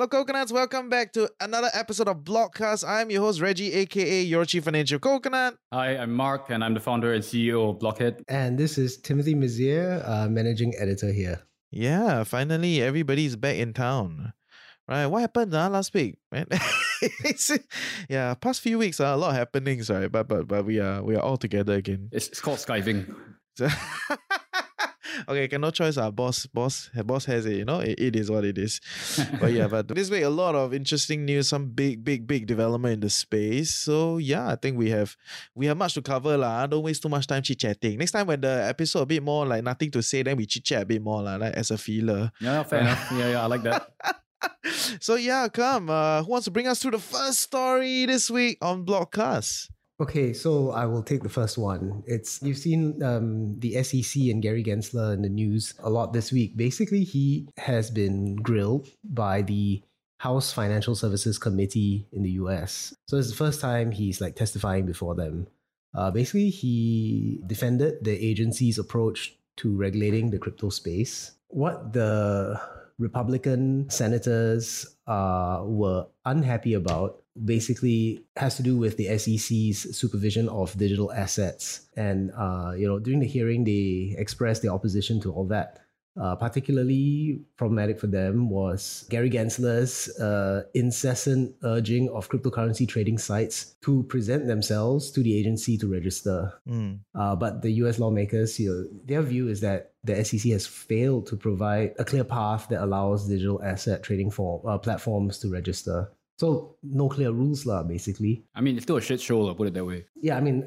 Hello, coconuts. Welcome back to another episode of Blockcast. I'm your host, Reggie, aka your chief financial coconut. Hi, I'm Mark, and I'm the founder and CEO of Blockhead. And this is Timothy Mazier, uh, managing editor here. Yeah, finally, everybody's back in town. Right, what happened uh, last week, man? yeah, past few weeks, uh, a lot of happenings, right? But but but we are we are all together again. It's, it's called skiving. okay, can no choice. Our uh, boss, boss, boss has it. You know, it, it is what it is. but yeah, but this week a lot of interesting news, some big, big, big development in the space. So yeah, I think we have we have much to cover lah. Don't waste too much time chit chatting. Next time when the episode a bit more like nothing to say, then we chit chat a bit more lah, like as a feeler. Yeah, fair enough. Yeah, yeah, I like that. so yeah, come. Uh, who wants to bring us through the first story this week on Blockcast? Okay, so I will take the first one. It's you've seen um, the SEC and Gary Gensler in the news a lot this week. Basically, he has been grilled by the House Financial Services Committee in the US. So it's the first time he's like testifying before them. Uh, basically, he defended the agency's approach to regulating the crypto space. What the Republican senators uh, were unhappy about basically has to do with the SEC's supervision of digital assets. And uh, you know, during the hearing, they expressed their opposition to all that. Uh, particularly problematic for them was Gary Gensler's uh, incessant urging of cryptocurrency trading sites to present themselves to the agency to register. Mm. Uh, but the US lawmakers, you know, their view is that the SEC has failed to provide a clear path that allows digital asset trading for, uh, platforms to register. So no clear rules, lah. Basically. I mean, it's still a shit show, lah, Put it that way. Yeah, I mean,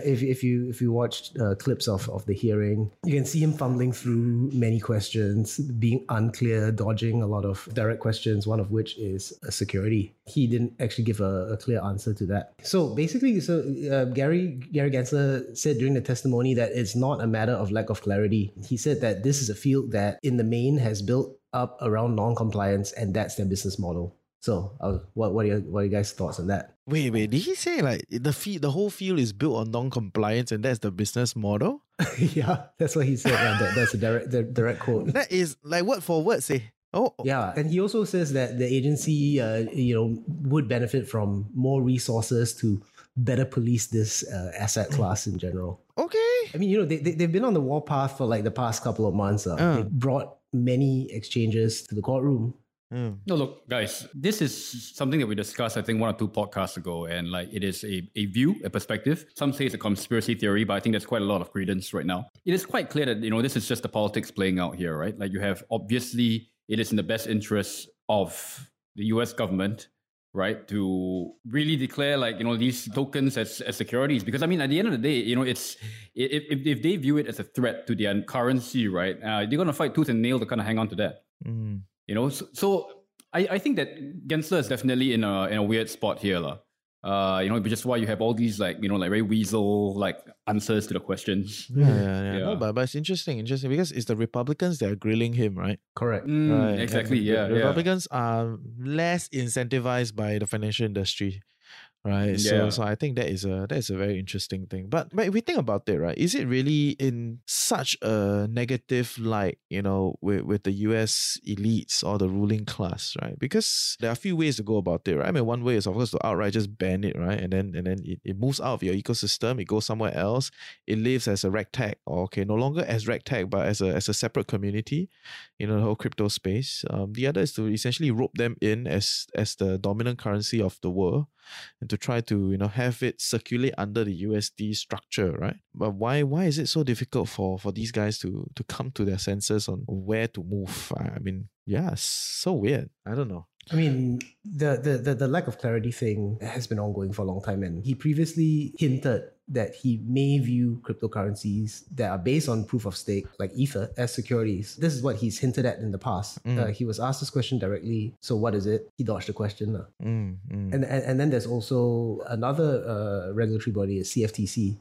if if you if you watched uh, clips of of the hearing, you can see him fumbling through many questions, being unclear, dodging a lot of direct questions. One of which is security. He didn't actually give a, a clear answer to that. So basically, so uh, Gary Gary Gensler said during the testimony that it's not a matter of lack of clarity. He said that this is a field that, in the main, has built up around non-compliance, and that's their business model. So, uh, what what are your what are you guys' thoughts on that? Wait, wait. Did he say like the fee, the whole field is built on non-compliance, and that's the business model? yeah, that's what he said. Yeah, that, that's a direct the direct quote. That is like word for word. Say. Oh, yeah, and he also says that the agency, uh, you know, would benefit from more resources to better police this uh, asset class in general. Okay. I mean, you know, they, they, they've been on the warpath for like the past couple of months. Uh. Uh. They brought many exchanges to the courtroom Mm. No, look, guys, this is something that we discussed, I think, one or two podcasts ago, and like it is a, a view, a perspective. Some say it's a conspiracy theory, but I think there's quite a lot of credence right now. It is quite clear that, you know, this is just the politics playing out here, right? Like you have obviously it is in the best interest of the US government right to really declare like you know these tokens as, as securities because i mean at the end of the day you know it's if, if, if they view it as a threat to their currency right uh, they're going to fight tooth and nail to kind of hang on to that mm. You know, so, so I, I think that Gensler is definitely in a in a weird spot here, lah. Uh, you know, which is why you have all these like you know like very weasel like answers to the questions. Yeah, yeah, yeah. yeah. No, but, but it's interesting, interesting because it's the Republicans that are grilling him, right? Correct. Mm, right. Exactly. And yeah. The Republicans yeah. are less incentivized by the financial industry right? Yeah. So, so I think that is a that is a very interesting thing. But but if we think about it, right, is it really in such a negative light, you know, with with the U.S. elites or the ruling class, right? Because there are a few ways to go about it, right? I mean, one way is of course to outright just ban it, right, and then and then it, it moves out of your ecosystem, it goes somewhere else, it lives as a ragtag, or okay, no longer as ragtag, but as a as a separate community, you know, the whole crypto space. Um, the other is to essentially rope them in as as the dominant currency of the world and to try to you know have it circulate under the USD structure, right? But why why is it so difficult for for these guys to to come to their senses on where to move? I mean, yeah, so weird. I don't know. I mean, the, the, the the lack of clarity thing has been ongoing for a long time, and he previously hinted that he may view cryptocurrencies that are based on proof of stake, like Ether, as securities. This is what he's hinted at in the past. Mm. Uh, he was asked this question directly. So what is it? He dodged the question. Uh. Mm, mm. And, and and then there's also another uh, regulatory body, CFTC,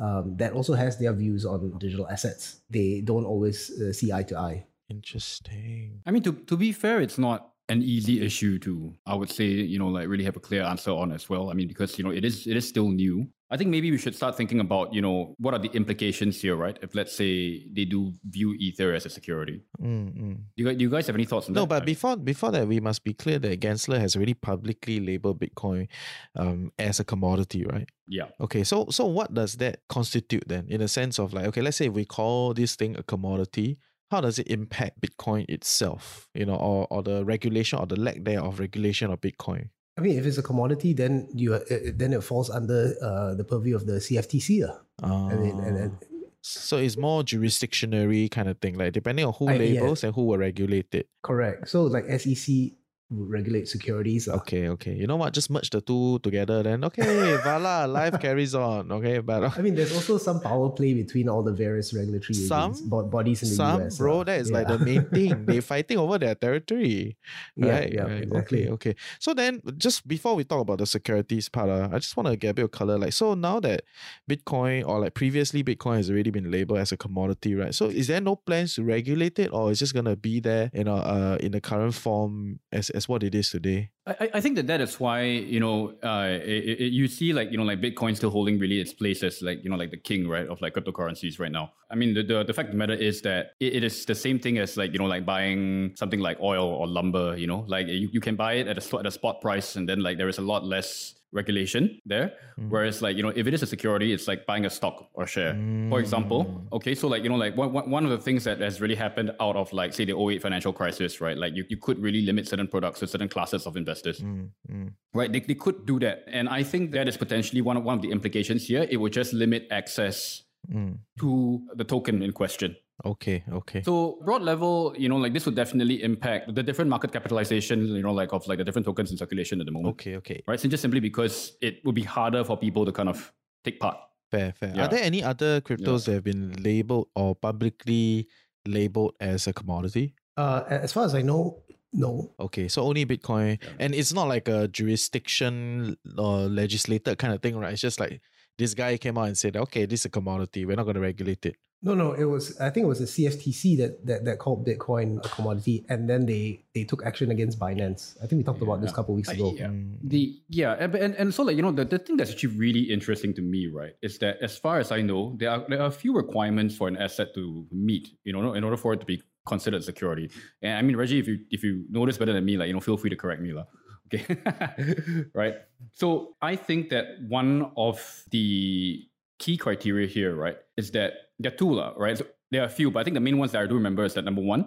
um, that also has their views on digital assets. They don't always uh, see eye to eye. Interesting. I mean, to to be fair, it's not an easy issue to I would say you know like really have a clear answer on as well. I mean because you know it is it is still new. I think maybe we should start thinking about, you know, what are the implications here, right? If let's say they do view Ether as a security. Mm-hmm. Do, you, do you guys have any thoughts on no, that? but before before that, we must be clear that Gensler has already publicly labeled Bitcoin um, as a commodity, right? yeah. Okay, so so what does that constitute then? In a sense of like, okay, let's say if we call this thing a commodity, how does it impact Bitcoin itself? You know, or or the regulation or the lack there of regulation of Bitcoin? I mean, if it's a commodity, then you uh, uh, then it falls under uh, the purview of the CFTC. Uh. I mean, and, and so it's more jurisdictionary kind of thing, like depending on who I- yeah. labels and who will regulate it. correct. So like SEC regulate securities. Uh. Okay, okay. You know what? Just merge the two together, then okay, voila, life carries on. Okay, but I mean, there's also some power play between all the various regulatory Some- agents, bodies in the some US. bro, uh. that is like the main thing. They're fighting over their territory. Yeah, right, yeah, right. exactly. Okay, okay. So then, just before we talk about the securities part, uh, I just want to get a bit of color. Like, so now that Bitcoin or like previously Bitcoin has already been labeled as a commodity, right? So is there no plans to regulate it, or is just gonna be there, you know, uh, in the current form as as what it is today? I, I- I think that that is why you know uh, it, it, you see like you know like Bitcoin still holding really its place as like you know like the king right of like cryptocurrencies right now. I mean the the, the fact of the matter is that it, it is the same thing as like you know like buying something like oil or lumber. You know like you, you can buy it at a at a spot price and then like there is a lot less regulation there. Whereas like you know if it is a security, it's like buying a stock or share. For example, okay, so like you know like one, one one of the things that has really happened out of like say the 08 financial crisis, right? Like you, you could really limit certain products to certain classes of investors Mm, mm, right? They, they could do that. And I think that is potentially one of, one of the implications here. It would just limit access mm. to the token in question. Okay, okay. So broad level, you know, like this would definitely impact the different market capitalization, you know, like of like the different tokens in circulation at the moment. Okay, okay. Right. So just simply because it would be harder for people to kind of take part. Fair, fair. Yeah. Are there any other cryptos that have been labeled or publicly labeled as a commodity? Uh, as far as I know, no. Okay, so only Bitcoin, and it's not like a jurisdiction or legislated kind of thing, right? It's just like this guy came out and said, "Okay, this is a commodity. We're not going to regulate it." No, no, it was. I think it was the CFTC that, that that called Bitcoin a commodity, and then they they took action against Binance. I think we talked about this a couple weeks Uh, ago. yeah. Mm, The yeah, and, and and so like you know the, the thing that's actually really interesting to me, right, is that as far as I know, there are there are a few requirements for an asset to meet, you know, in order for it to be considered security. And I mean, Reggie, if you if you know this better than me, like you know, feel free to correct me, lah. Okay, right. So I think that one of the key criteria here, right, is that there are two, right? So there are a few, but I think the main ones that I do remember is that number one,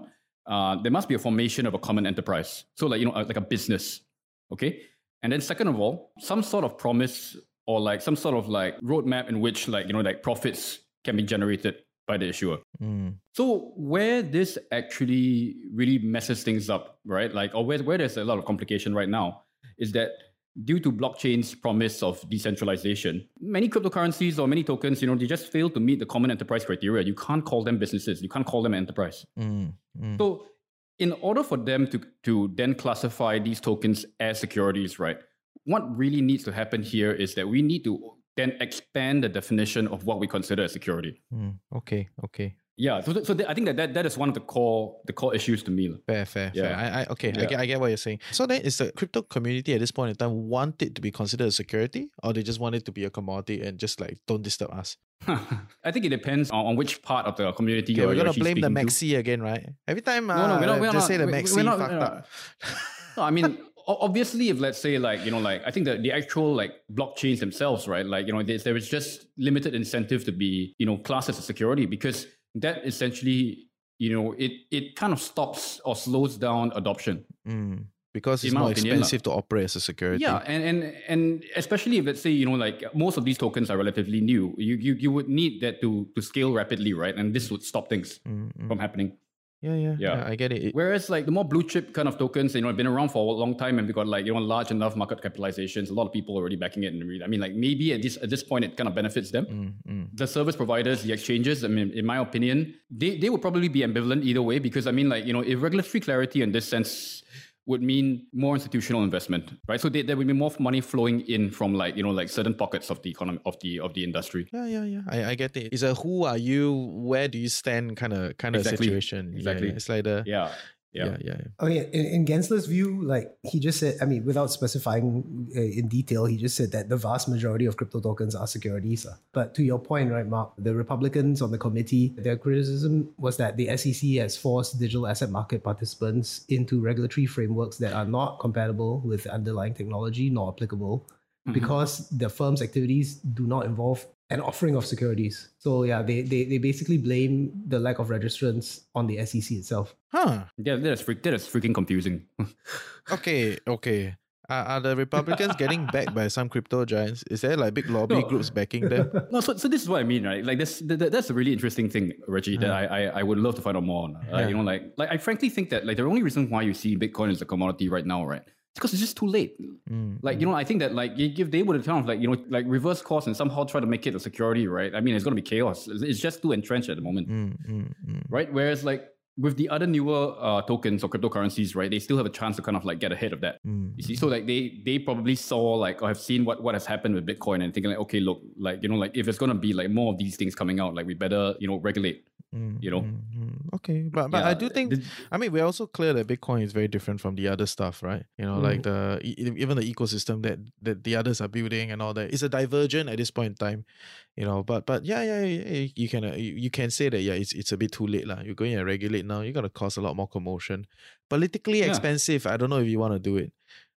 uh, there must be a formation of a common enterprise. So like you know, like a business, okay. And then second of all, some sort of promise or like some sort of like roadmap in which like you know like profits can be generated by the issuer. mm, So where this actually really messes things up, right? Like, or where, where there's a lot of complication right now, is that due to blockchain's promise of decentralization, many cryptocurrencies or many tokens, you know, they just fail to meet the common enterprise criteria. You can't call them businesses. You can't call them enterprise. mm, mm. So in order for them to, to then classify these tokens as securities, right? What really needs to happen here is that we need to then expand the definition of what we consider a security. Mm, okay, okay. Yeah, so, so th- I think that, that that is one of the core the core issues to me. Fair, fair, fair. Yeah. I, I okay, I get, I get what you're saying. So then, is the crypto community at this point in time want it to be considered a security, or they just want it to be a commodity and just like don't disturb us? I think it depends on, on which part of the community Okay, you're, we're you're gonna blame the speaking to. Maxi again, right? Every time, uh, No, no, we're not- we're just not- say the Maxi we're not- fucked up. No, I mean, obviously, if let's say like you know, like I think that the actual like blockchains themselves, right? Like you know, there's, there is just limited incentive to be you know classed as a security because that essentially you know it it kind of stops or slows down adoption. Mm, because it's more opinion expensive to operate as a security. Yeah, and, and and especially if let's say you know like most of these tokens are relatively new, you you, you would need that to to scale rapidly, right? And this would stop things Mm, mm. from happening. Yeah, yeah, Yeah. yeah. I get it. Whereas like the more blue chip kind of tokens, you know, have been around for a long time and we got like you know large enough market capitalizations, a lot of people already backing it. And really, I mean, like maybe at this at this point, it kind of benefits them. Mm, mm. The service providers, the exchanges, I mean, in my opinion, they, they would probably be ambivalent either way because I mean, like, you know, if regulatory clarity in this sense would mean more institutional investment, right? So there, there would be more money flowing in from like, you know, like certain pockets of the economy of the of the industry. Yeah, yeah, yeah. I, I get it. It's a who are you, where do you stand kind of kind of Exactly, situation. Yeah, exactly. yeah. It's like the Yeah. Yeah, yeah, yeah. Okay, in, in Gensler's view, like he just said, I mean, without specifying uh, in detail, he just said that the vast majority of crypto tokens are securities. Uh. But to your point, right, Mark, the Republicans on the committee, their criticism was that the SEC has forced digital asset market participants into regulatory frameworks that are not compatible with underlying technology nor applicable. Mm-hmm. Because the firm's activities do not involve an offering of securities. So yeah, they, they, they basically blame the lack of registrants on the SEC itself. Huh. Yeah, that is, freak, that is freaking confusing. okay, okay. Are, are the Republicans getting backed by some crypto giants? Is there like big lobby no. groups backing them? No, so, so this is what I mean, right? Like this, that, that's a really interesting thing, Reggie. That I, I, I would love to find out more on. Uh, yeah. You know, like like I frankly think that like the only reason why you see Bitcoin as a commodity right now, right, because it's just too late. Mm, like, you know, I think that like if they would have kind of like, you know, like reverse course and somehow try to make it a security, right? I mean, it's going to be chaos. It's just too entrenched at the moment, mm, mm, mm, right? Whereas like with the other newer uh, tokens or cryptocurrencies, right, they still have a chance to kind of like get ahead of that. Mm. You see, so like they they probably saw like or have seen what what has happened with Bitcoin and thinking like, okay, look, like you know, like if it's gonna be like more of these things coming out, like we better you know regulate. Mm, you know, mm, okay, but but yeah, I do think the, I mean we're also clear that Bitcoin is very different from the other stuff, right? You know, like the even the ecosystem that that the others are building and all that. It's a divergent at this point in time you know but but yeah yeah, yeah you can uh, you, you can say that yeah it's it's a bit too late lah. you're going to regulate now you're going to cause a lot more commotion politically yeah. expensive i don't know if you want to do it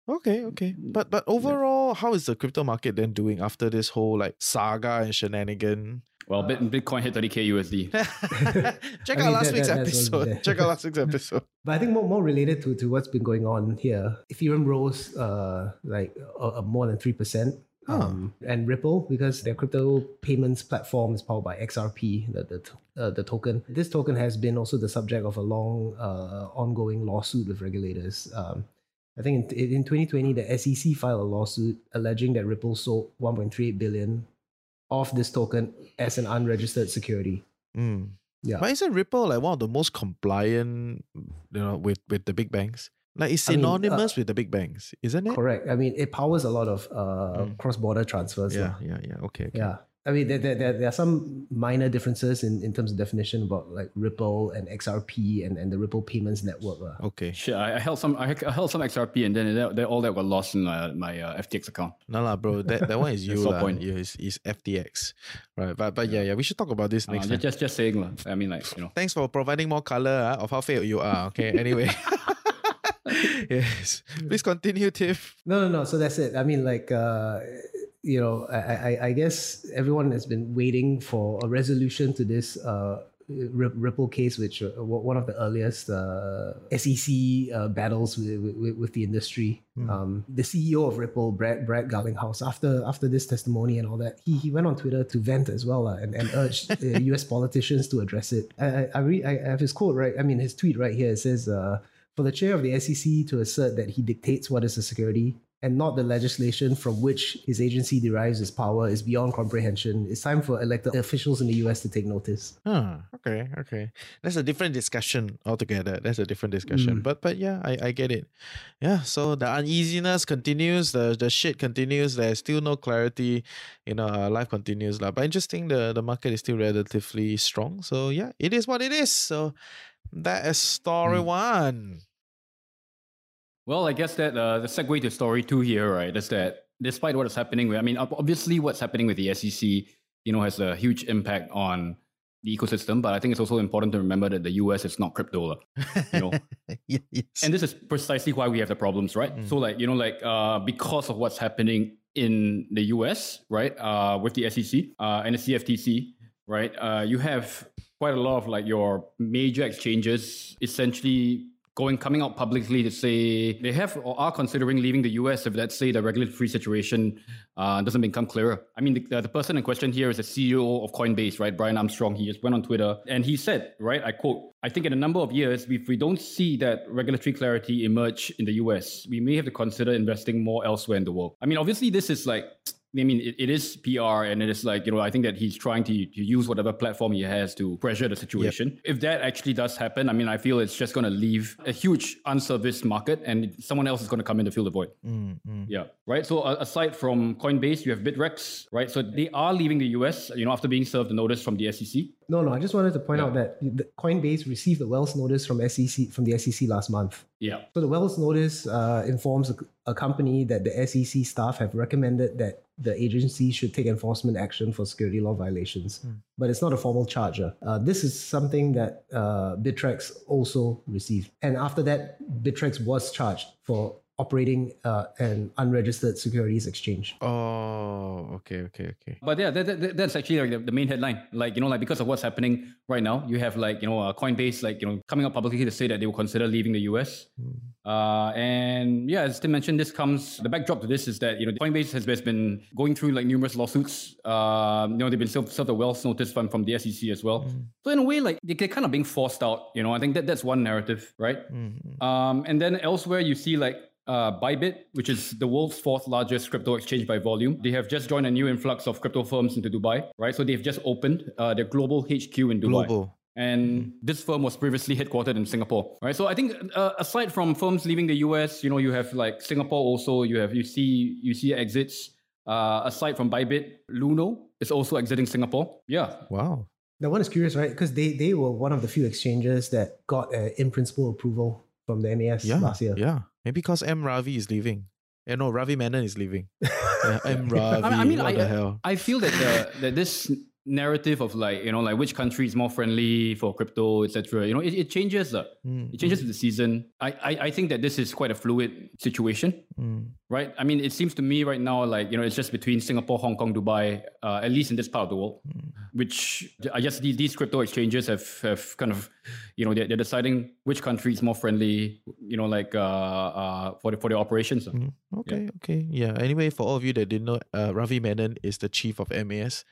okay okay but but overall yeah. how is the crypto market then doing after this whole like saga and shenanigan well, uh, Bitcoin hit 30k USD. Check I out mean, last that, week's that, episode. Check out last week's episode. But I think more, more related to, to what's been going on here, Ethereum rose uh, like uh, more than 3% um, and Ripple because their crypto payments platform is powered by XRP, the the, uh, the token. This token has been also the subject of a long, uh, ongoing lawsuit with regulators. Um, I think in, in 2020, the SEC filed a lawsuit alleging that Ripple sold 1.38 billion of this token as an unregistered security. Mm. Yeah, but isn't Ripple like one of the most compliant, you know, with with the big banks? Like it's synonymous I mean, uh, with the big banks, isn't it? Correct. I mean, it powers a lot of uh, mm. cross-border transfers. Yeah, yeah, yeah. Okay, okay. Yeah. I mean, there, there, there are some minor differences in, in terms of definition about like Ripple and XRP and, and the Ripple payments network. Uh. Okay. Sure. I, I held some I, held some XRP and then that, that, all that got lost in my, my uh, FTX account. No, lah, bro. That, that one is you. la. Point. Yeah, it's, it's FTX. Right. But but yeah, yeah, we should talk about this uh, next uh, time. Just, just saying. La. I mean, like, you know. Thanks for providing more color uh, of how failed you are. Okay. Anyway. yes. Please continue, Tiff. No, no, no. So that's it. I mean, like, uh, you know, I, I, I guess everyone has been waiting for a resolution to this uh, Ripple case, which uh, one of the earliest uh, SEC uh, battles with, with, with, the industry. Mm. Um, the CEO of Ripple, Brad Brad Garlinghouse, after after this testimony and all that, he, he went on Twitter to vent as well uh, and, and urged U.S. politicians to address it. I I, re- I have his quote right. I mean his tweet right here. It says uh, for the chair of the SEC to assert that he dictates what is a security and not the legislation from which his agency derives its power is beyond comprehension. It's time for elected officials in the US to take notice. Huh, okay, okay. That's a different discussion altogether. That's a different discussion. Mm. But but yeah, I, I get it. Yeah, so the uneasiness continues, the the shit continues, there's still no clarity, you know, uh, life continues. But interesting the, the market is still relatively strong. So yeah, it is what it is. So that is story mm. one. Well, I guess that uh, the segue to story two here, right, is that despite what is happening, with, I mean, obviously what's happening with the SEC, you know, has a huge impact on the ecosystem. But I think it's also important to remember that the US is not crypto, you know. yes. And this is precisely why we have the problems, right? Mm. So, like, you know, like uh, because of what's happening in the US, right, uh, with the SEC uh, and the CFTC, right, uh, you have quite a lot of like your major exchanges essentially going coming out publicly to say they have or are considering leaving the US if let's say the regulatory situation uh, doesn't become clearer. I mean, the, the, person in question here is the CEO of Coinbase, right? Brian Armstrong. He just went on Twitter and he said, right, I quote, I think in a number of years, if we don't see that regulatory clarity emerge in the US, we may have to consider investing more elsewhere in the world. I mean, obviously, this is like I mean, it, it is PR, and it is like you know, I think that he's trying to, to use whatever platform he has to pressure the situation. Yep. If that actually does happen, I mean, I feel it's just going to leave a huge unserviced market, and someone else is going to come in to fill the void. Mm-hmm. Yeah, right. So uh, aside from Coinbase, you have Bittrex, right? So they are leaving the US, you know, after being served a notice from the SEC. No, no, I just wanted to point yeah. out that Coinbase received a Wells notice from SEC from the SEC last month. Yeah. So the Wells notice uh, informs a, a, company that the SEC staff have recommended that the agency should take enforcement action for security law violations, mm. but it's not a formal charge. Uh, this is something that uh, Bittrex also received, and after that, Bittrex was charged for operating uh, an unregistered securities exchange. Oh, okay, okay, okay. But yeah, that, that, that's actually like the, the, main headline. Like you know, like because of what's happening right now, you have like you know uh, Coinbase like you know coming up publicly to say that they will consider leaving the US. Mm. Uh, and yeah, as Tim mentioned, this comes the backdrop to this is that you know Coinbase has been going through like numerous lawsuits. Uh, you know they've been served, served a Wells notice from from the SEC as well. Mm. So in a way, like they're kind of being forced out. You know, I think that that's one narrative, right? Mm-hmm. Um, and then elsewhere you see like uh, Bybit, which is the world's fourth largest crypto exchange by volume. They have just joined a new influx of crypto firms into Dubai, right? So they've just opened uh, their global HQ in Dubai. Global. And this firm was previously headquartered in Singapore, right? So I think uh, aside from firms leaving the US, you know, you have like Singapore also. You have you see you see exits. Uh, aside from Bybit, Luno is also exiting Singapore. Yeah. Wow. That one is curious, right? Because they they were one of the few exchanges that got uh, in principle approval from the MAS yeah, last year. Yeah. Maybe because M. Ravi is leaving. Eh, you know, Ravi Menon is leaving. yeah, M. Ravi. I mean, what I, the hell? I feel that the, that this narrative of like you know like which country is more friendly for crypto etc you know it, it changes uh, mm. it changes mm. with the season I, I i think that this is quite a fluid situation mm. right i mean it seems to me right now like you know it's just between singapore hong kong dubai uh, at least in this part of the world mm. which i guess these, these crypto exchanges have have kind of you know they're, they're deciding which country is more friendly you know like uh, uh for the for the operations mm. okay yeah. okay yeah anyway for all of you that didn't know uh, ravi menon is the chief of mas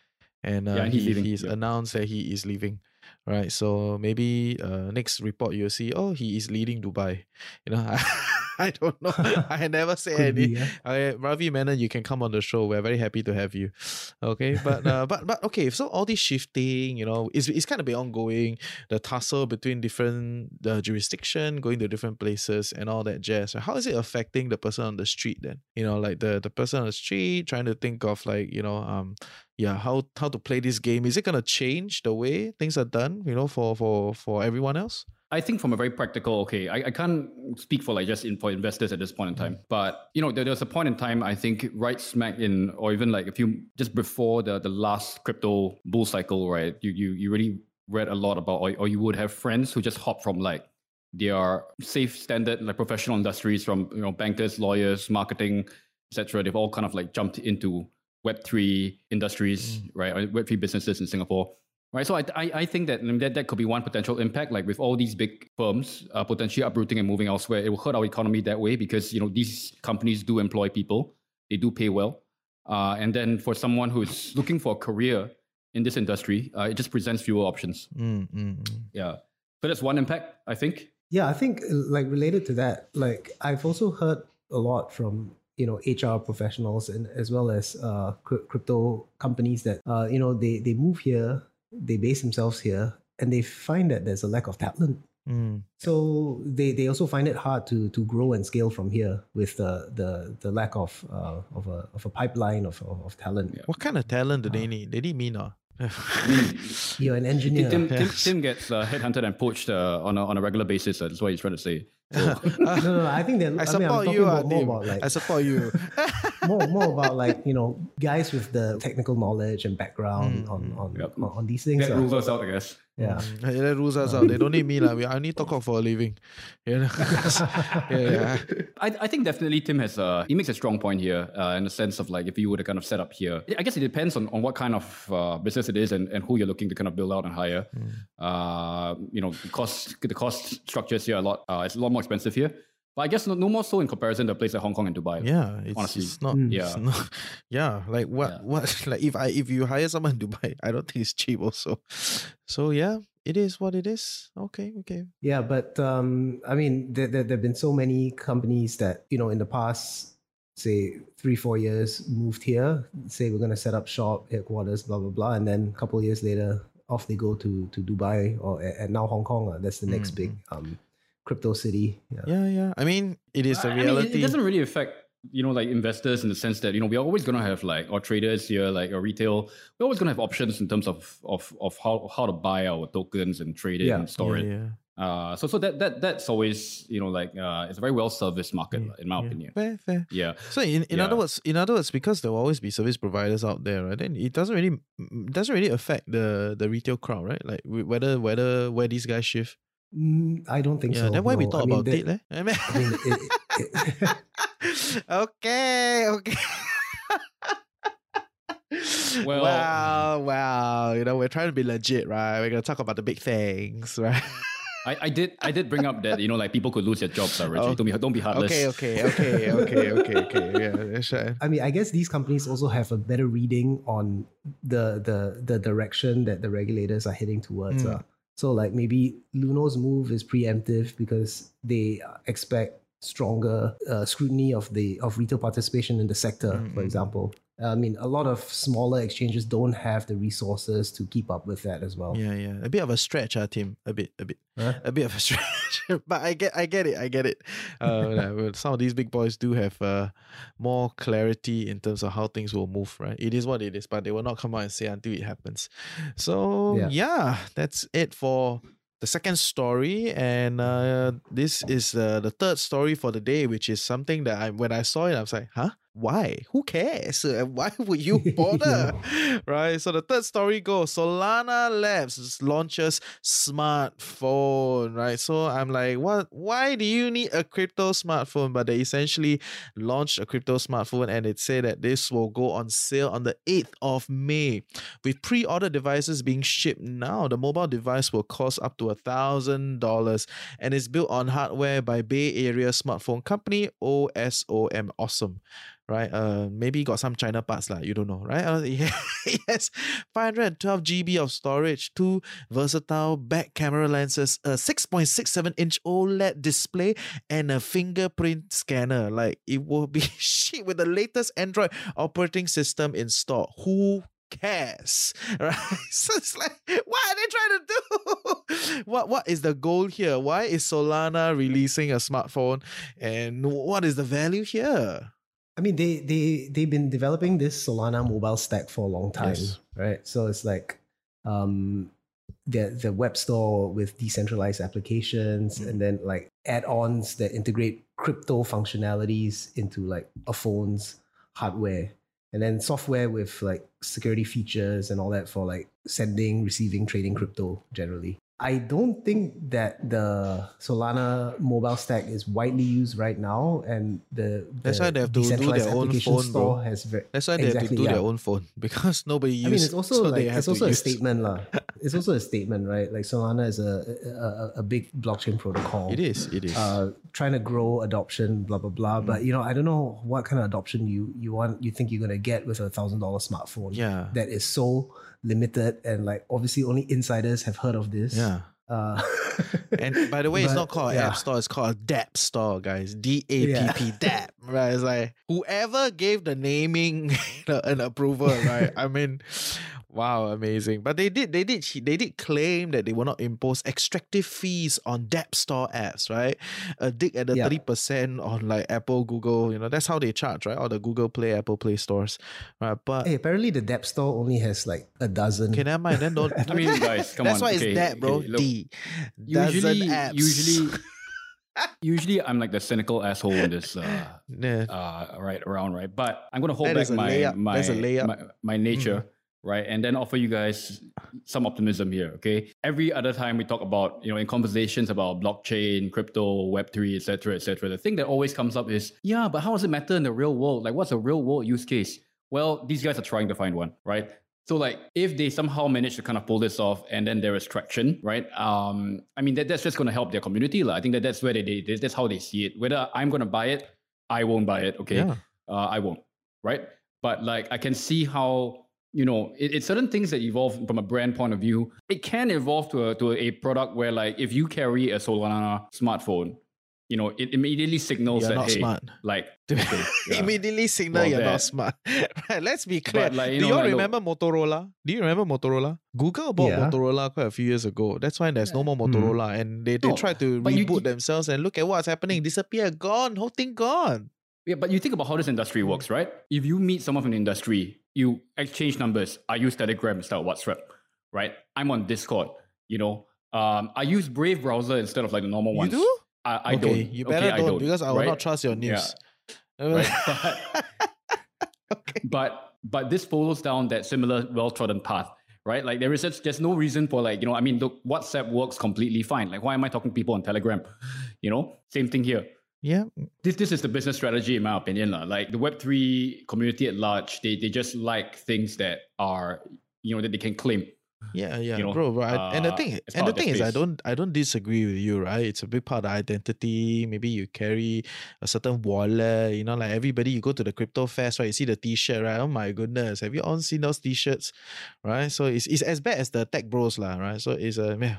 and uh, yeah, he's, he, he's yeah. announced that he is leaving right so maybe uh, next report you'll see oh he is leading dubai you know I don't know. I never say any. Be, yeah. okay, Ravi Menon, you can come on the show. We're very happy to have you. Okay, but uh, but but okay. So all this shifting, you know, it's it's kind of been ongoing. The tussle between different the jurisdiction, going to different places, and all that jazz. How is it affecting the person on the street then? You know, like the the person on the street trying to think of like you know um yeah how how to play this game. Is it gonna change the way things are done? You know, for for for everyone else. I think from a very practical, okay, I, I can't speak for like just in, for investors at this point in mm-hmm. time, but you know, there, there was a point in time, I think right smack in, or even like a few, just before the, the last crypto bull cycle, right? You, you, you really read a lot about, or, or you would have friends who just hop from like their safe standard, like professional industries from, you know, bankers, lawyers, marketing, etc. They've all kind of like jumped into Web3 industries, mm. right? Web3 businesses in Singapore right? So I, I, I think that, that that could be one potential impact. Like with all these big firms uh, potentially uprooting and moving elsewhere, it will hurt our economy that way because you know these companies do employ people, they do pay well, uh, and then for someone who is looking for a career in this industry, uh, it just presents fewer options. Mm, mm, mm. Yeah, so that's one impact, I think. Yeah, I think like related to that, like I've also heard a lot from you know HR professionals and as well as uh, crypto companies that uh, you know they they move here they base themselves here and they find that there's a lack of talent. Mm. So they, they also find it hard to to grow and scale from here with the the, the lack of uh, of a of a pipeline of of, of talent. What kind of talent do they uh, need? They need me now. You're an engineer. Tim, Tim, Tim gets uh, headhunted and poached uh, on a on a regular basis. Uh, that's what he's trying to say. no, no, no, I think that I support mean, you. About, more about like I support you. more, more about like you know guys with the technical knowledge and background mm. on on, yep. on, on these things. That rules us out, I guess. Yeah, mm. that rules us out. They don't need me lah. I need to talk for a living. Yeah, yeah. I, I think definitely Tim has uh he makes a strong point here uh, in the sense of like if you were to kind of set up here. I guess it depends on, on what kind of uh, business it is and, and who you're looking to kind of build out and hire. Mm. Uh, you know, the cost the cost structures here a lot. Uh, it's a lot more expensive here. But I guess no, no more so in comparison to a place like Hong Kong and Dubai. Yeah, it's, honestly, it's not. Yeah, it's not, yeah. Like what? Yeah. What? Like if I if you hire someone in Dubai, I don't think it's cheap. Also, so yeah, it is what it is. Okay, okay. Yeah, but um, I mean, there, there have been so many companies that you know in the past say three four years moved here say we're going to set up shop headquarters blah blah blah and then a couple of years later off they go to to dubai or and now hong kong uh, that's the next mm-hmm. big um crypto city yeah. yeah yeah i mean it is a reality I mean, it doesn't really affect you know, like investors in the sense that, you know, we're always gonna have like our traders here, like or retail, we're always gonna have options in terms of of of how how to buy our tokens and trade it yeah. and store yeah, it. Yeah. Uh, so so that that that's always you know like uh, it's a very well serviced market yeah, in my yeah. opinion. Fair, fair. Yeah. So in, in yeah. other words, in other words, because there will always be service providers out there, right? Then it doesn't really doesn't really affect the the retail crowd, right? Like whether whether where these guys shift. Mm, I don't think yeah, so. Then why no. we talk I about mean, it, eh? I mean, I mean it, it, okay, okay. well, wow, wow. You know, we're trying to be legit, right? We're gonna talk about the big things, right? I, I did I did bring up that you know like people could lose their jobs already. Oh. Don't be don't be heartless. Okay, okay, okay, okay, okay, okay. Yeah, sure. I mean, I guess these companies also have a better reading on the the the direction that the regulators are heading towards. Mm. Uh. So like maybe Luno's move is preemptive because they expect stronger uh, scrutiny of the of retail participation in the sector, mm-hmm. for example. I mean, a lot of smaller exchanges don't have the resources to keep up with that as well. Yeah, yeah, a bit of a stretch, uh, Tim. A bit, a bit, huh? a bit of a stretch. but I get, I get it, I get it. Uh, some of these big boys do have uh, more clarity in terms of how things will move. Right, it is what it is, but they will not come out and say until it happens. So yeah, yeah that's it for the second story, and uh, this is uh, the third story for the day, which is something that I when I saw it, I was like, huh why? Who cares? Why would you bother? yeah. Right. So the third story goes Solana Labs launches smartphone. Right. So I'm like, what? Why do you need a crypto smartphone? But they essentially launched a crypto smartphone, and it said that this will go on sale on the 8th of May. With pre-order devices being shipped now, the mobile device will cost up to a thousand dollars, and is built on hardware by Bay Area smartphone company OSOM. Awesome right? Uh, maybe got some China parts lah. You don't know, right? Uh, yes, 512 GB of storage, two versatile back camera lenses, a 6.67 inch OLED display, and a fingerprint scanner. Like it will be shit with the latest Android operating system installed. Who cares right so it's like what are they trying to do what what is the goal here why is solana releasing a smartphone and what is the value here I mean, they they they've been developing this Solana mobile stack for a long time, yes. right? So it's like um, the the web store with decentralized applications, mm. and then like add-ons that integrate crypto functionalities into like a phone's hardware, and then software with like security features and all that for like sending, receiving, trading crypto generally. I don't think that the Solana mobile stack is widely used right now, and the, the that's why they have to do their own phone, bro. Has very, that's why they exactly, have to do yeah. their own phone because nobody uses. I mean, it's also so like it's also a use. statement, lah. It's also a statement, right? Like Solana is a, a, a big blockchain protocol. It is. It is. Uh, trying to grow adoption, blah blah blah. Mm. But you know, I don't know what kind of adoption you you want. You think you're gonna get with a thousand dollar smartphone? Yeah. That is so limited and like obviously only insiders have heard of this. Yeah. Uh, and by the way, but, it's not called yeah. App Store, it's called a DApp Store, guys. D A P P DApp. Right. It's like whoever gave the naming an approval, right? I mean, Wow, amazing! But they did, they did, they did claim that they will not impose extractive fees on App Store apps, right? A dig at the thirty yeah. percent on like Apple, Google. You know, that's how they charge, right? Or the Google Play, Apple Play stores, right? But hey, apparently the App Store only has like a dozen. Can I mind? Then don't. I mean, guys, come that's on. That's why okay, it's that, bro. Okay, look, D. Usually, apps. usually. Usually, I'm like the cynical asshole in this, uh, yeah. uh, right around, right? But I'm gonna hold that back my, my, my, my nature. Mm right? And then offer you guys some optimism here, okay? Every other time we talk about, you know, in conversations about blockchain, crypto, Web3, etc., etc., the thing that always comes up is, yeah, but how does it matter in the real world? Like, what's a real world use case? Well, these guys are trying to find one, right? So like if they somehow manage to kind of pull this off and then there is traction, right? Um, I mean that, that's just going to help their community. Like. I think that that's where they, they that's how they see it. Whether I'm going to buy it, I won't buy it. Okay, yeah. uh, I won't, right? But like I can see how you know, it, it's certain things that evolve from a brand point of view. It can evolve to a to a product where like if you carry a Solana smartphone, you know, it immediately signals You're that not hey, smart. like okay, yeah. Immediately signal Well, you're that- not smart. right, let's be clear. But, like, you Do you all like, look- remember Motorola? Do you remember Motorola? Google bought Yeah. Motorola quite a few years ago. That's why there's no more hmm. Motorola. And they, they No, tried to reboot you- themselves and look at what's happening. Disappear, gone, whole thing gone. Yeah, but you think about how this industry works, right? If you meet someone from the industry, you exchange numbers. I use Telegram instead of WhatsApp, right? I'm on Discord. You know, um, I use Brave browser instead of like the normal You ones. You do? I, I okay, don't. you better okay, don't, don't because I will right? not trust your news. Right, but but but this follows down that similar well-trodden path, right? Like there is such, there's no reason for like you know I mean look WhatsApp works completely fine. Like why am I talking to people on Telegram? You know, same thing here. Yeah, This this is the business strategy in my opinion. Like the Web three community at large, they they just like things that are you know that they can claim. Yeah, yeah, know, bro. Right, and the uh, thing, and the part of their thing is, I don't, I don't disagree with you, right? It's a big part of identity. Maybe you carry a certain wallet. You know, like everybody, you go to the crypto fest, right? You see the T-shirt, right? Oh my goodness, have you all seen those T-shirts, right? So it's it's as bad as the tech bros, lah, right? So it's a man,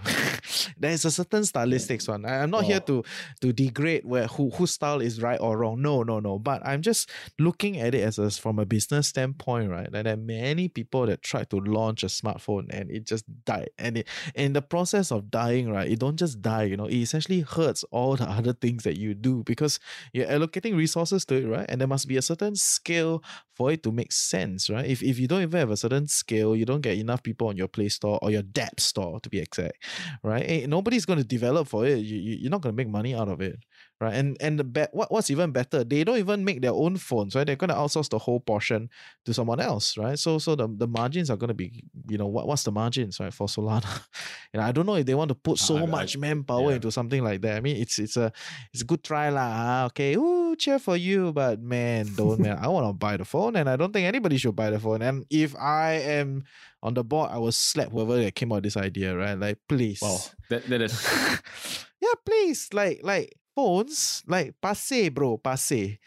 there is a certain stylistics one. I, I'm not here Oh. to to degrade where who whose style is right or wrong. No, no, no. But I'm just looking at it as a, from a business standpoint, right? Like there are many people that try to launch a smartphone and it just died. And it, in the process of dying, right, it don't just die, you know, it essentially hurts all the other things that you do because you're allocating resources to it, right? And there must be a certain scale for it to make sense, right? If if you don't even have a certain scale, you don't get enough people on your Play Store or your DApp Store to be exact, right? Eh, nobody's going to develop for it. You, you you're not going to make money out of it, right? And and the be- what what's even better, they don't even make their own phones, right? They're going to outsource the whole portion to someone else, right? So so the, the margins are going to be, you know, what what's the margins, right, for Solana? and I don't know if they want to put so I- I- much manpower yeah. into something like that. I mean, it's it's a it's a good try lah. ah, Okay, ooh, cheer for you, but man, don't man. I want to buy the phone, and I don't think anybody should buy the phone. And if I am on the board, I will slap whoever that came up with this idea, right? Like, please, Wow, that that is yeah, please, like like phones, like passe, bro, passe,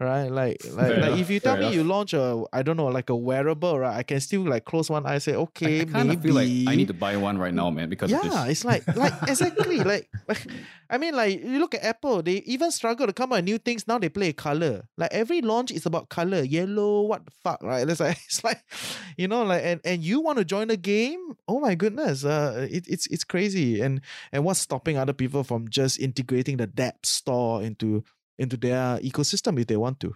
right? Like like, Fair like enough, if you tell me you launch a I don't know like a wearable, right? I can still like close one eye, say okay, I, kind maybe. feel like I need to buy one right now, man, because of Yeah, it's like like exactly like, like I mean like you look at Apple, they even struggle to come out with new things. Now they play color. Like every launch is about color, yellow. What the fuck, right? It's like it's like, you know, like and, and you want to join the game? Oh my goodness, uh, it, it's it's crazy. And and what's stopping other people from just integrating the DApp store into into their ecosystem if they want to,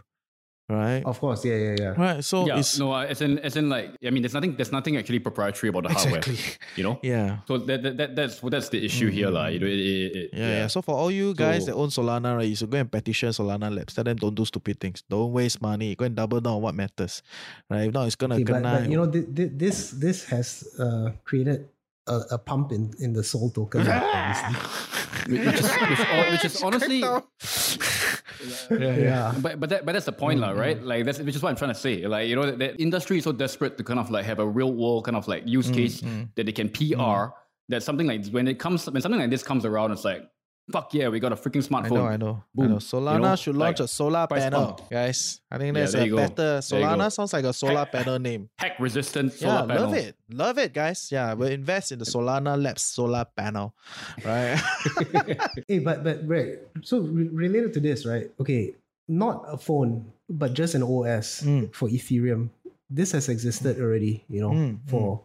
right? Of course, yeah, yeah, yeah. Right. So yeah, it's no, uh, as in as in like I mean, there's nothing there's nothing actually proprietary about the hardware. exactly. You know, Yeah. so that, that, that that's that's the issue here, lah. You know, it, it, it, Yeah, yeah. So for all you guys that own Solana, right, you should go and petition Solana Labs. Tell them don't do stupid things. Don't waste money. Go and double down on what matters. Right? If not, it's gonna Okay, but, kena. but you know, th- th- this this has uh, created a, a pump in, in the SOL token. obviously. which is which, is- which is honestly. yeah, yeah. But but that but that's the point, lah, right? Mm-hmm. Like that's which is what I'm trying to say. Like you know, the, the industry is so desperate to kind of like have a real world kind of like use case mm-hmm. that they can PR. Mm-hmm. That something like when it comes when something like this comes around, it's like fuck yeah, we got a freaking I smartphone. know, I know. I Boom. know. You Solana know, should launch like, a solar panel, pump. guys. I think Yeah, that's there a better. There you go. Solana sounds like a solar panel name. Hack resistant solar Yeah, panel. love it, love it, guys. Yeah, we'll invest in the Solana Labs solar panel, right? Hey, but but right. So re- related to this, right? Okay, not a phone, but just an OS Mm. for Ethereum. This has existed already, you know, Mm, for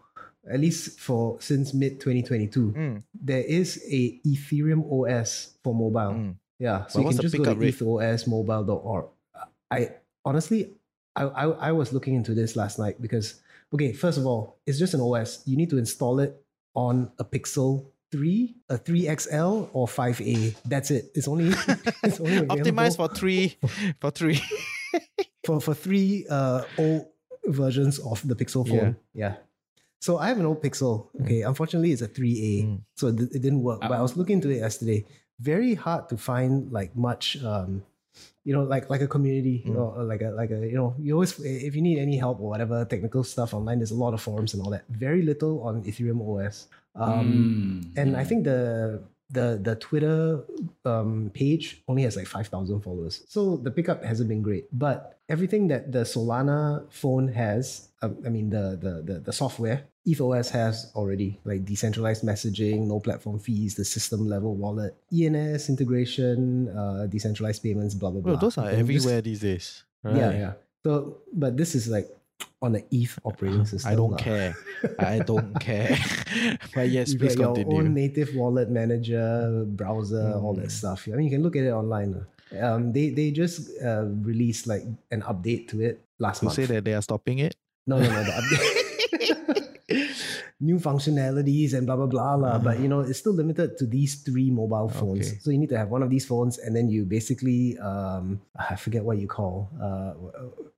at least for since mid 2022. Mm. There is a Ethereum OS for mobile. Mm. Yeah, so you can just go to ethosmobile.org. I honestly, I, I I was looking into this last night because okay, first of all, it's just an OS. You need to install it on a Pixel 3, a 3XL or 5A. That's it. It's only it's only Optimized for three, for three. for for three uh old versions of the Pixel phone. Yeah. So I have an old Pixel. Okay, unfortunately, it's a 3A, Mm. so it, it didn't work. but I was looking into it yesterday. Very hard to find like much, um, you know, like like a community, you know, like a like a you know, you always if you need any help or whatever technical stuff online, there's a lot of forums and all that. Very little on Ethereum OS. Um, Mm. and I think the the the Twitter um, page only has like five thousand followers, so the pickup hasn't been great. But everything that the Solana phone has, um, I mean the, the the the software, ETHOS has already like decentralized messaging, no platform fees, the system level wallet, ENS integration, uh, decentralized payments, blah blah blah. Well, those are And just- everywhere these days. Right? Yeah, yeah. So, but this is like on the ETH operating system. I don't lah. care. I don't care. but yes, you please get your own native wallet manager, browser, all Mm. that stuff. I mean, you can look at it online. Um, they they just uh, released like an update to it last to month. say that they are stopping it. no, no, no, the update. New functionalities and blah blah blah lah. But you know, it's still limited to these three mobile phones. Okay. So you need to have one of these phones, and then you basically um, I forget what you call uh,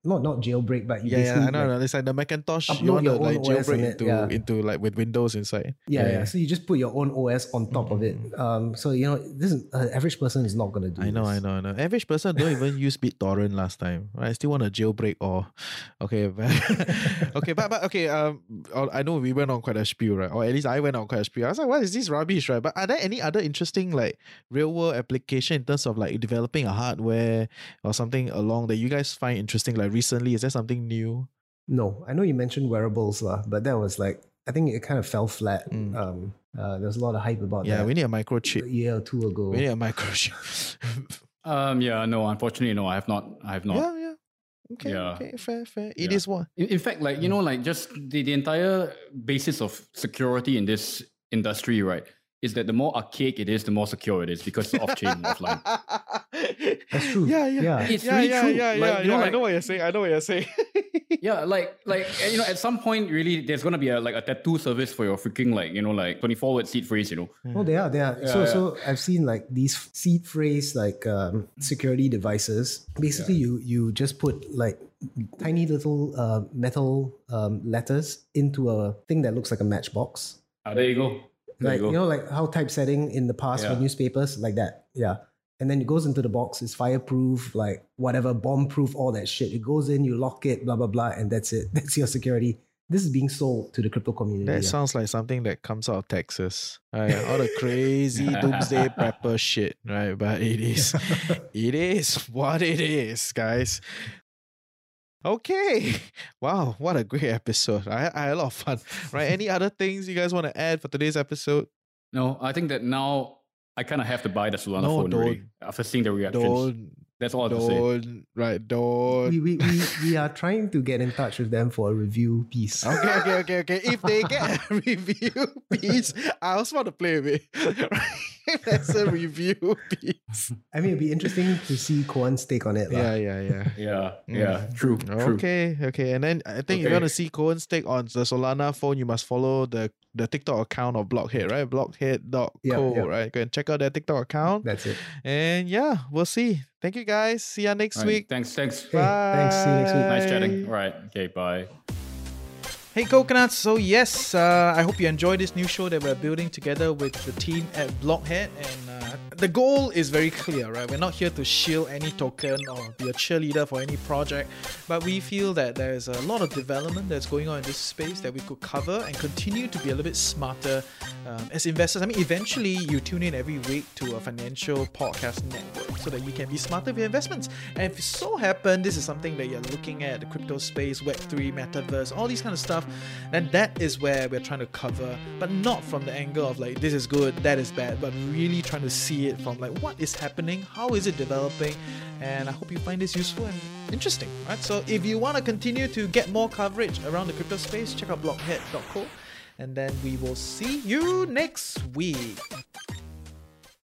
not not jailbreak, but you Yeah, yeah, basically I know. like- no, It's like the Macintosh. You want to like jailbreak into yeah. into like with Windows inside. Yeah, yeah, So you just put your own OS on top of it. Mm. Um, so you know, this is, uh, average person is not gonna do. I know, this. I know, I know. Average person don't even use BitTorrent last time. I still want a jailbreak or okay, but okay, but but okay. Um, I know we went on quite a spiel, right? Or at least I went on quite a spiel. I was like, what is this rubbish, right? But are there any other interesting like real world application in terms of like developing a hardware or something along that you guys find interesting? Like recently, is there something new? No, I know you mentioned wearables, lah, but that was like I think it kind of fell flat. Mm. Um, uh, there was a lot of hype about Yeah, that we need a a microchip. year or two ago. We need a microchip. Um, yeah, no, unfortunately, no, I have not. I have not. yeah, yeah. Okay, Yeah. okay, fair, fair. It Yeah. is what. In, in fact, like you know, like just the, the entire basis of security in this industry, right, is that the more archaic it is, the more secure it is because it's off chain, offline. That's true. Yeah, yeah. Yeah. It's yeah, really yeah, true. yeah, Like, yeah, you know, yeah. I know what you're saying. I know what you're saying. Yeah, like like you know, at some point, really, there's gonna be a like a tattoo service for your freaking like you know like twenty four word seed phrase, you know. Oh, they are. They are. so, Yeah, so I've seen like these seed phrase like um, security devices. Basically, you you just put like tiny little uh, metal um, letters into a thing that looks like a matchbox. Ah, there you go. There like you you, know like how typesetting in the past for newspapers like that yeah and then it goes into the box it's fireproof like whatever bomb proof all that shit it goes in you lock it blah blah blah and that's it that's your security this is being sold to the crypto community That yeah. sounds like something that comes out of Texas. Right? All the crazy doomsday prepper shit, right? But it is it is what it is, guys. Okay. Wow, what a great episode. I, I had a lot of fun. Right? Any other things you guys want to add for today's episode? No, I think that now I kind of have to buy the Solana No, phone already after seeing the reactions. Don't That's all I have to say. don't right, don't we, we, we, we are trying to get in touch with them for a review piece Okay, okay, okay, okay. If they get a review piece, I also want to play with it. Right? That's a review piece. i mean it'd be interesting to see Koan's take on it lah. Yeah, yeah, yeah. Yeah, Mm. yeah, true, true. Okay, okay. And then I think if you Okay. want to see Cohen's take on the Solana phone, you must follow the the TikTok account of Blockhead, right? Blockhead.co, Yeah, yeah. right? Go and check out their TikTok account. that's it And yeah, we'll see. Thank you guys. See ya next All right, week. Thanks, thanks. Okay, thanks. See you next week. Nice chatting. All right. Okay, bye. Hey coconuts, so yes, uh, I hope you enjoy this new show that we're building together with the team at Blockhead. And uh, the goal is very clear, right? We're not here to shield any token or be a cheerleader for any project, but we feel that there's a lot of development that's going on in this space that we could cover and continue to be a little bit smarter um, as investors. I mean, eventually you tune in every week to a financial podcast network so that you can be smarter with your investments. And if it so happen this is something that you're looking at, the crypto space, Web3, metaverse, all these kind of stuff, then that is where we're trying to cover, but not from the angle of like this is good, that is bad, but really trying to see it from like what is happening, how is it developing, and I hope you find this useful and interesting. Right? So if you want to continue to get more coverage around the crypto space, check out blockhead.co and then we will see you next week.